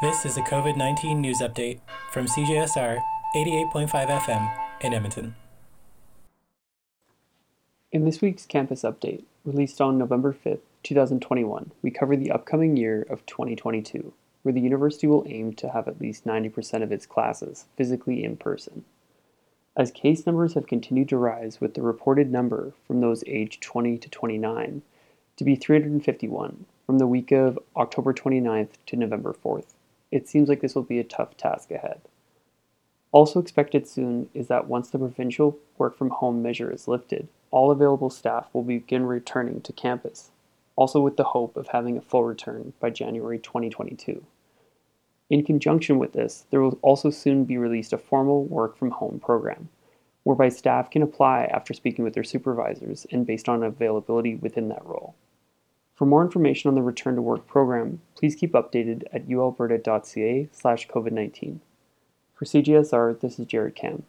This is a COVID 19 news update from CJSR 88.5 FM in Edmonton. In this week's campus update, released on November 5th, 2021, we cover the upcoming year of 2022, where the university will aim to have at least 90% of its classes physically in person. As case numbers have continued to rise, with the reported number from those aged 20 to 29 to be 351 from the week of October 29th to November 4th, it seems like this will be a tough task ahead. Also expected soon is that once the provincial work from home measure is lifted, all available staff will begin returning to campus, also with the hope of having a full return by January 2022. In conjunction with this, there will also soon be released a formal work from home program, whereby staff can apply after speaking with their supervisors and based on availability within that role. For more information on the Return to Work program, please keep updated at ualberta.ca slash COVID-19. For CJSR, this is Jared Kam.